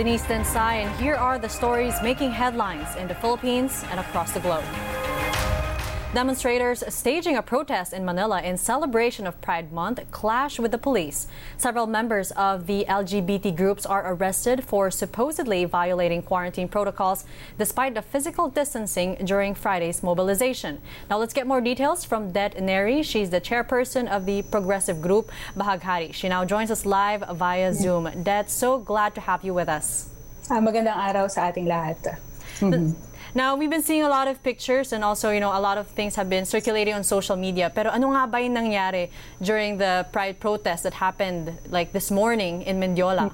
Denise Tensai, and here are the stories making headlines in the Philippines and across the globe. Demonstrators staging a protest in Manila in celebration of Pride Month clash with the police. Several members of the LGBT groups are arrested for supposedly violating quarantine protocols despite the physical distancing during Friday's mobilization. Now let's get more details from Det Neri. She's the chairperson of the progressive group Bahaghari. She now joins us live via Zoom. Det, so glad to have you with us. Ah, magandang araw sa ating lahat. Now, we've been seeing a lot of pictures and also, you know, a lot of things have been circulating on social media. Pero ano nga ba yung nangyari during the Pride protest that happened like this morning in Mendiola?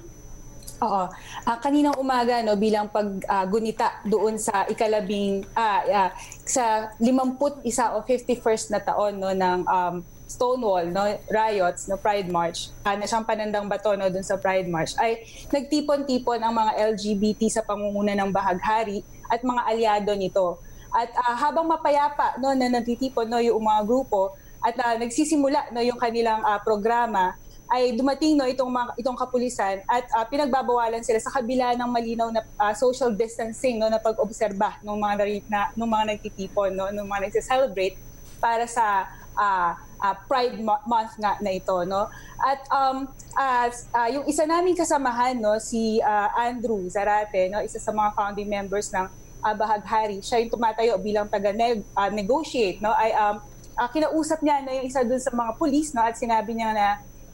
Oo. Ah, kaninang umaga no bilang paggunita doon sa ikalabing ah, ah, sa 51 o 51st na taon no ng um, Stonewall no riots no Pride March kana siyang panandang bato no doon sa Pride March ay nagtipon-tipon ang mga LGBT sa pangunguna ng Bahaghari at mga aliado nito. At uh, habang mapayapa no na nagtitipon no yung mga grupo at uh, nagsisimula no yung kanilang uh, programa ay dumating no itong mga, itong kapulisan at uh, pinagbabawalan sila sa kabila ng malinaw na uh, social distancing no na pag-obserba ng mga na, ng mga nagtitipon no ng mga nagse-celebrate para sa uh, uh, Pride Month nga na ito no? At um uh, uh, yung isa naming kasamahan no si uh, Andrew Zarate no isa sa mga founding members ng uh, Bahaghari siya yung tumatayo bilang taga uh, negotiate no? Ay um uh, kinausap niya no yung isa dun sa mga pulis no? At sinabi niya na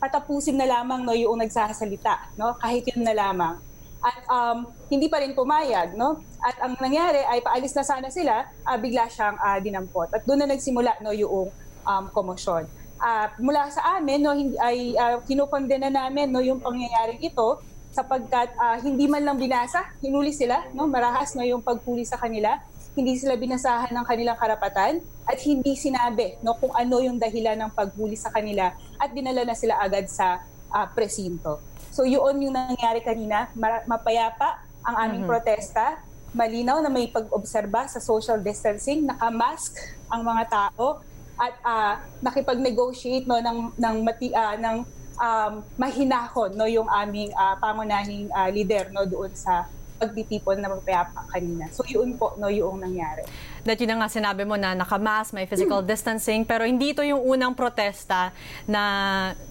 patapusin na lamang no yung nagsasalita no? Kahit yun na lamang. At um, hindi pa rin pumayag no? At ang nangyari ay paalis na sana sila uh, bigla siyang uh, dinampot. At doon na nagsimula no yung um, komosyon. Uh, mula sa amin, no, hindi, ay uh, kinukondena namin no, yung pangyayaring ito sapagkat uh, hindi man lang binasa, hinuli sila, no, marahas no, yung pagpuli sa kanila, hindi sila binasahan ng kanilang karapatan at hindi sinabi no, kung ano yung dahilan ng paghuli sa kanila at dinala na sila agad sa uh, presinto. So yun yung nangyari kanina, mapayapa ang aming mm-hmm. protesta, malinaw na may pag-obserba sa social distancing, nakamask ang mga tao, at uh, nakipag-negotiate no ng ng mati, uh, ng um, mahinahon no yung aming uh, pangunahing uh, leader no doon sa pagtitipon na mapayapa kanina. So yun po no yung nangyari. That yun nga sinabi mo na nakamas, may physical hmm. distancing, pero hindi ito yung unang protesta na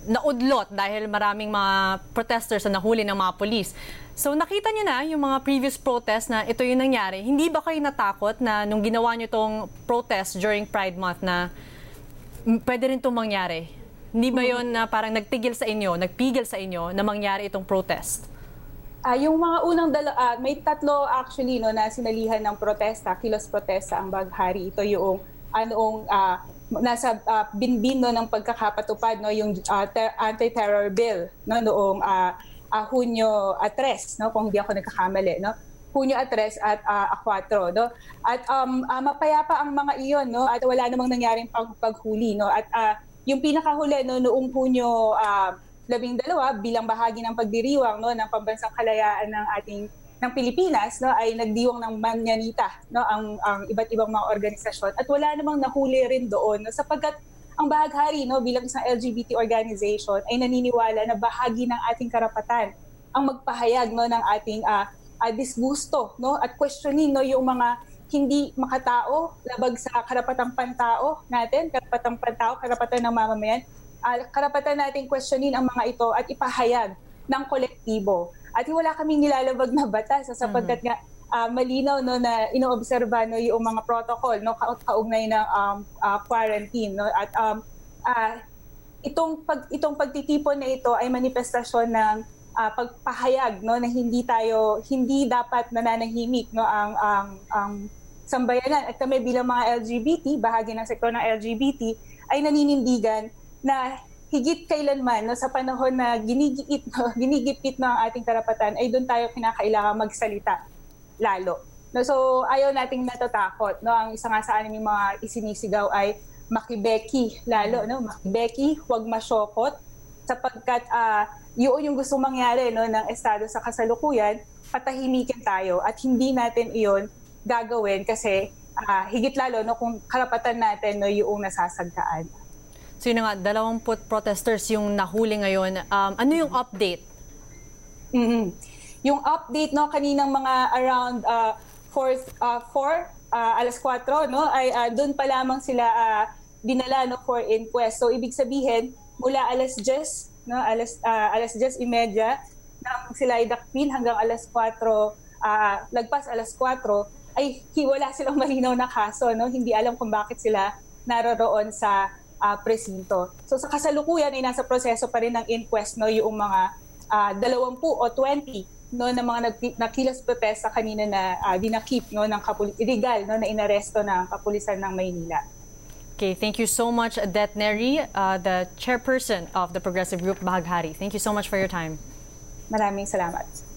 naudlot dahil maraming mga protesters na nahuli ng mga polis. So nakita niyo na yung mga previous protest na ito yung nangyari. Hindi ba kayo natakot na nung ginawa niyo itong protest during Pride Month na pwede rin itong mangyari. Hindi ba yon na parang nagtigil sa inyo, nagpigil sa inyo na mangyari itong protest? Uh, yung mga unang dala, uh, may tatlo actually no na sinalihan ng protesta, kilos protesta ang Baghari. Ito yung anoong uh, nasa uh, binbin ng pagkakapatupad no yung uh, ter- anti-terror bill no noong uh, uh, Hunyo 3 no kung hindi ako nagkakamali no Hunyo at 3 at uh, 4 no? At um uh, mapayapa ang mga iyon no? At wala namang nangyaring pag paghuli no? At uh, yung pinakahuli no? Noong Hunyo uh, dalawa bilang bahagi ng pagdiriwang no? Ng pambansang kalayaan ng ating ng Pilipinas no? Ay nagdiwang ng manyanita no? Ang ang iba't ibang mga organisasyon. At wala namang nahuli rin doon no, sapagkat ang bahaghari no? Bilang isang LGBT organization ay naniniwala na bahagi ng ating karapatan ang magpahayag no? Ng ating uh, uh, disgusto no at questioning no yung mga hindi makatao labag sa karapatang pantao natin, karapatang pantao, karapatan ng mamamayan. Uh, karapatan nating questionin ang mga ito at ipahayag ng kolektibo. At wala kaming nilalabag na batas sapagkat mm-hmm. nga uh, malinaw no na inoobserba no yung mga protocol no kaugnay ng um, uh, quarantine no at um, uh, itong pag itong pagtitipon na ito ay manifestasyon ng uh, pagpahayag no na hindi tayo hindi dapat nananahimik no ang ang ang sambayanan. At kami bilang mga LGBT bahagi ng sektor ng LGBT ay naninindigan na higit kailanman no sa panahon na ginigit no, ginigipit no ang ating karapatan ay doon tayo kinakailangan magsalita lalo. No so ayaw nating natatakot no ang isa nga sa amin mga isinisigaw ay makibeki lalo no makibeki huwag masyokot sapagkat uh, yun yung gusto mangyari no, ng Estado sa kasalukuyan, patahimikin tayo at hindi natin iyon gagawin kasi uh, higit lalo no, kung karapatan natin no, yung nasasagtaan. So yun nga, 20 protesters yung nahuli ngayon. Um, ano yung update? Mm-hmm. Yung update no kaninang mga around uh, 4 uh, 4 uh, alas 4 no ay uh, doon pa lamang sila uh, dinala no for inquest. So ibig sabihin mula alas 10 no? Alas uh, alas 10:30 na sila ay dakpin hanggang alas 4 uh, lagpas alas 4 ay wala silang malinaw na kaso no? Hindi alam kung bakit sila naroroon sa uh, presinto. So sa kasalukuyan ay nasa proseso pa rin ng inquest no? Yung mga uh, 20 o 20 no? Ng mga nag, nakilos protesta kanina na uh, dinakip no? Ng kapul- illegal no? Na inaresto ng kapulisan ng Maynila. Okay, thank you so much, Det Neri, uh, the chairperson of the Progressive Group Bahaghari. Thank you so much for your time. Maraming salamat.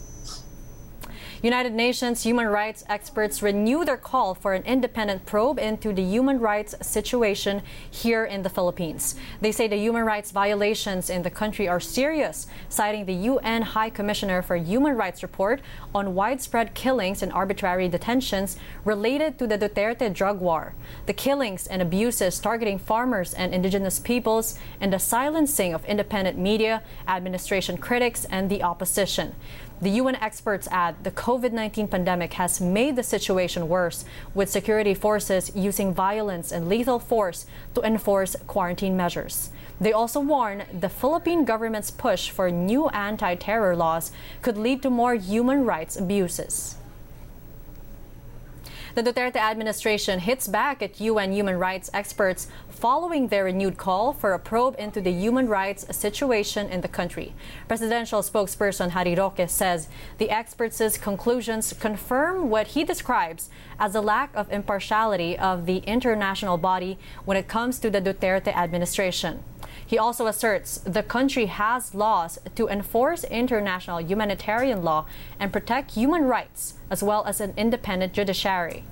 United Nations human rights experts renew their call for an independent probe into the human rights situation here in the Philippines. They say the human rights violations in the country are serious, citing the UN High Commissioner for Human Rights report on widespread killings and arbitrary detentions related to the Duterte drug war. The killings and abuses targeting farmers and indigenous peoples and the silencing of independent media, administration critics, and the opposition. The UN experts add the COVID 19 pandemic has made the situation worse, with security forces using violence and lethal force to enforce quarantine measures. They also warn the Philippine government's push for new anti terror laws could lead to more human rights abuses. The Duterte administration hits back at UN human rights experts following their renewed call for a probe into the human rights situation in the country. Presidential spokesperson Harry Roque says the experts' conclusions confirm what he describes as a lack of impartiality of the international body when it comes to the Duterte administration. He also asserts the country has laws to enforce international humanitarian law and protect human rights, as well as an independent judiciary.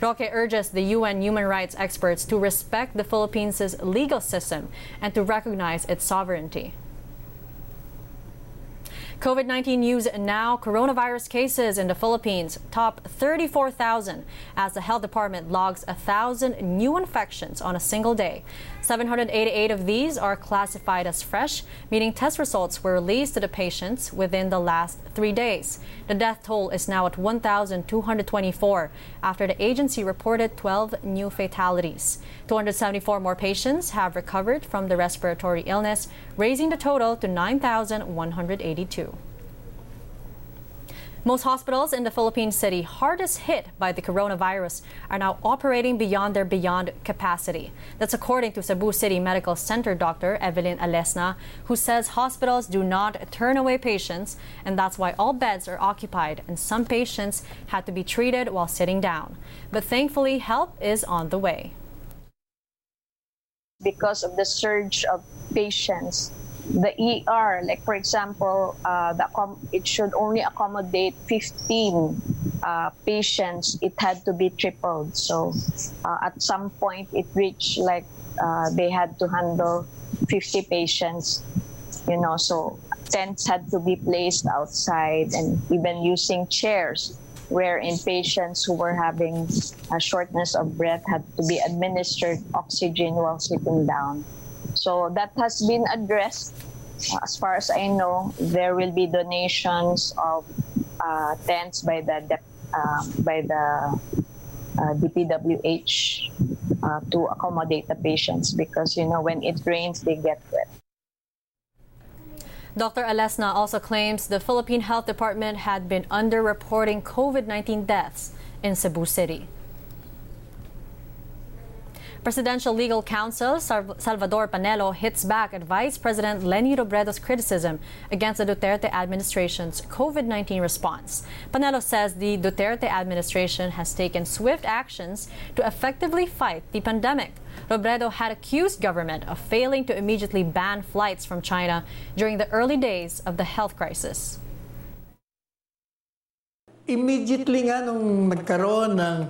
Roque urges the UN human rights experts to respect the Philippines' legal system and to recognize its sovereignty. COVID 19 news now. Coronavirus cases in the Philippines top 34,000 as the health department logs 1,000 new infections on a single day. 788 of these are classified as fresh, meaning test results were released to the patients within the last three days. The death toll is now at 1,224 after the agency reported 12 new fatalities. 274 more patients have recovered from the respiratory illness, raising the total to 9,182. Most hospitals in the Philippine city hardest hit by the coronavirus are now operating beyond their beyond capacity. That's according to Cebu City Medical Center Dr. Evelyn Alesna, who says hospitals do not turn away patients and that's why all beds are occupied and some patients had to be treated while sitting down. But thankfully help is on the way. Because of the surge of patients the ER, like for example, uh, the it should only accommodate 15 uh, patients. It had to be tripled. So uh, at some point, it reached like uh, they had to handle 50 patients. You know, so tents had to be placed outside, and even using chairs, wherein patients who were having a shortness of breath had to be administered oxygen while sitting down. So that has been addressed. As far as I know, there will be donations of uh, tents by the uh, by the uh, DPWH uh, to accommodate the patients because you know when it rains they get wet. Dr. Alesna also claims the Philippine Health Department had been underreporting COVID 19 deaths in Cebu City. Presidential Legal Counsel Salvador Panelo hits back at Vice President Leni Robredo's criticism against the Duterte administration's COVID 19 response. Panelo says the Duterte administration has taken swift actions to effectively fight the pandemic. Robredo had accused government of failing to immediately ban flights from China during the early days of the health crisis. Immediately nga nung ng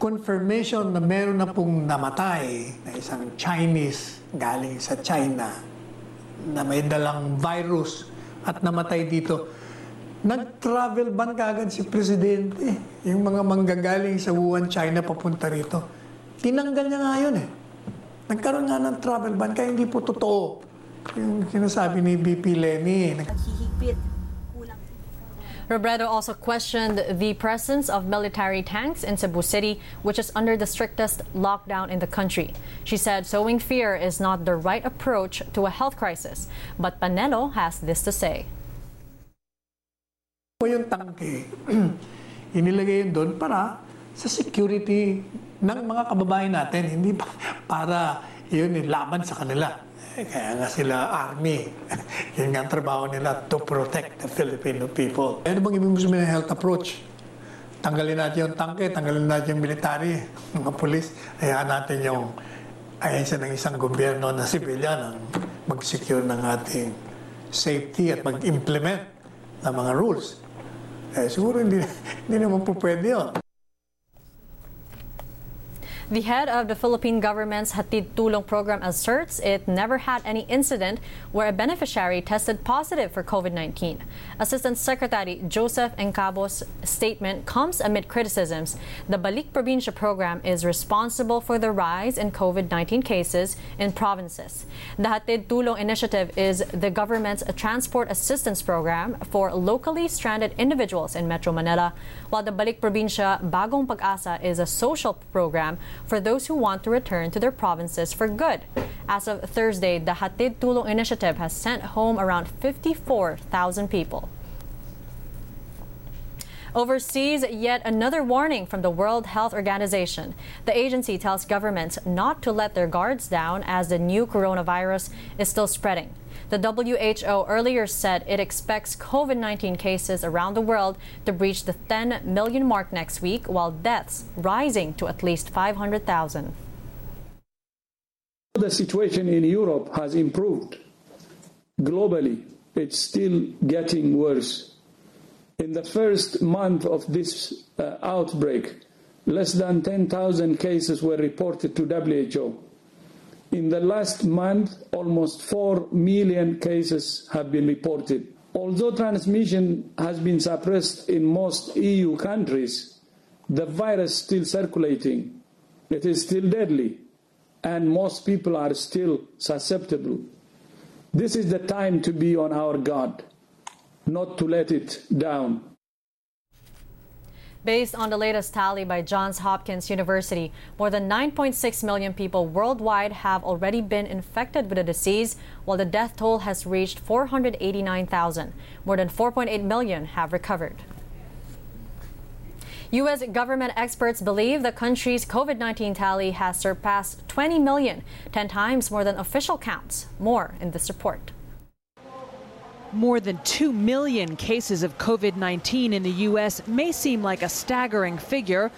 confirmation na meron na pong namatay na isang Chinese galing sa China na may dalang virus at namatay dito. Nag-travel ban kagad si Presidente. Yung mga manggagaling sa Wuhan, China papunta rito. Tinanggal niya nga yun eh. Nagkaroon nga ng travel ban kaya hindi po totoo yung sinasabi ni BP Lenny. Naghihigpit Robredo also questioned the presence of military tanks in Cebu City, which is under the strictest lockdown in the country. She said sowing fear is not the right approach to a health crisis. But Panelo has this to say. Yung tangke, inilagay yun doon para sa security ng mga kababayan natin, hindi para yun eh, laban sa kanila. Eh, Kaya nga sila army. Yun nga trabaho nila to protect the Filipino people. Ano bang ibig sabihin ng health approach? Tanggalin natin yung tangke, tanggalin natin yung military, mga polis, hayaan natin yung ahensia ng isang gobyerno na civilian ang mag-secure ng ating safety at mag-implement ng mga rules. Eh, siguro hindi, hindi naman po pwede yun. The head of the Philippine government's Hatid Tulong program asserts it never had any incident where a beneficiary tested positive for COVID 19. Assistant Secretary Joseph Encabo's statement comes amid criticisms. The Balik Probinsya program is responsible for the rise in COVID 19 cases in provinces. The Hatid Tulong initiative is the government's transport assistance program for locally stranded individuals in Metro Manila, while the Balik Probinsya Bagong Pag-asa is a social program for those who want to return to their provinces for good. As of Thursday, the Hatid Tulong initiative has sent home around 54,000 people. Overseas, yet another warning from the World Health Organization. The agency tells governments not to let their guards down as the new coronavirus is still spreading. The WHO earlier said it expects COVID 19 cases around the world to breach the 10 million mark next week, while deaths rising to at least 500,000. The situation in Europe has improved. Globally, it's still getting worse. In the first month of this uh, outbreak, less than 10,000 cases were reported to WHO. In the last month, almost 4 million cases have been reported. Although transmission has been suppressed in most EU countries, the virus is still circulating. It is still deadly, and most people are still susceptible. This is the time to be on our guard, not to let it down. Based on the latest tally by Johns Hopkins University, more than 9.6 million people worldwide have already been infected with the disease, while the death toll has reached 489,000. More than 4.8 million have recovered. U.S. government experts believe the country's COVID 19 tally has surpassed 20 million, 10 times more than official counts. More in this report. More than 2 million cases of COVID 19 in the U.S. may seem like a staggering figure,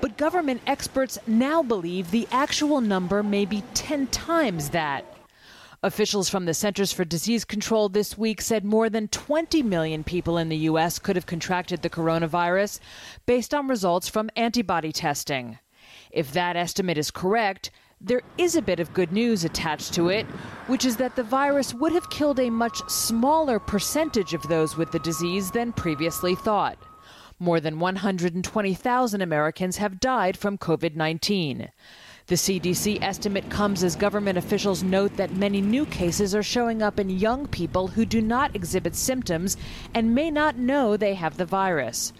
but government experts now believe the actual number may be 10 times that. Officials from the Centers for Disease Control this week said more than 20 million people in the U.S. could have contracted the coronavirus based on results from antibody testing. If that estimate is correct, there is a bit of good news attached to it, which is that the virus would have killed a much smaller percentage of those with the disease than previously thought. More than 120,000 Americans have died from COVID 19. The CDC estimate comes as government officials note that many new cases are showing up in young people who do not exhibit symptoms and may not know they have the virus.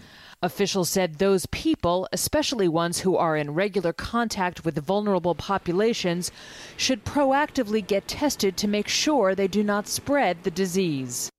Officials said those people, especially ones who are in regular contact with vulnerable populations, should proactively get tested to make sure they do not spread the disease.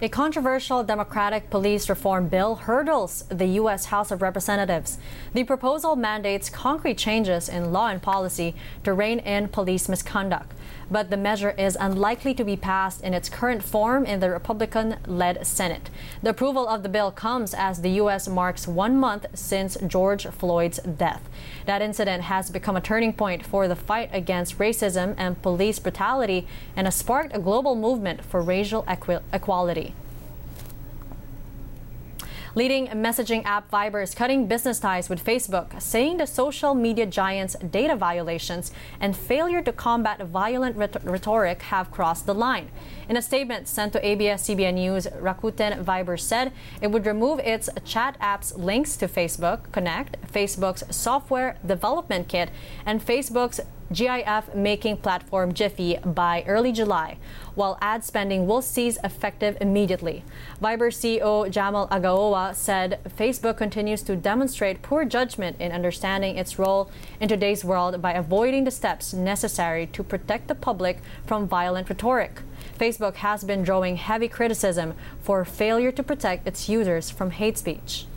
A controversial Democratic police reform bill hurdles the U.S. House of Representatives. The proposal mandates concrete changes in law and policy to rein in police misconduct. But the measure is unlikely to be passed in its current form in the Republican led Senate. The approval of the bill comes as the U.S. marks one month since George Floyd's death. That incident has become a turning point for the fight against racism and police brutality and has sparked a global movement for racial equi- equality. Leading messaging app Viber is cutting business ties with Facebook, saying the social media giant's data violations and failure to combat violent rhet- rhetoric have crossed the line. In a statement sent to ABS-CBN News, Rakuten Viber said it would remove its chat apps links to Facebook Connect, Facebook's software development kit, and Facebook's GIF making platform Giphy by early July, while ad spending will cease effective immediately. Viber CEO Djamel Agaoua said Facebook continues to demonstrate poor judgment in understanding its role in today's world by avoiding the steps necessary to protect the public from violent rhetoric. Facebook has been drawing heavy criticism for failure to protect its users from hate speech.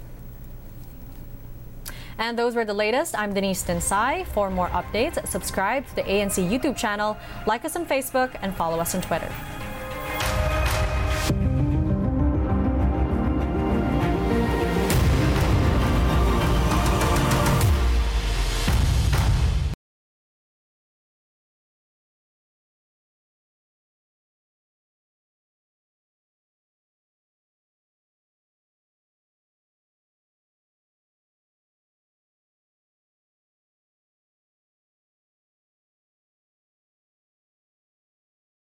And those were the latest. I'm Denise Tensai. For more updates, subscribe to the ANC YouTube channel, like us on Facebook, and follow us on Twitter.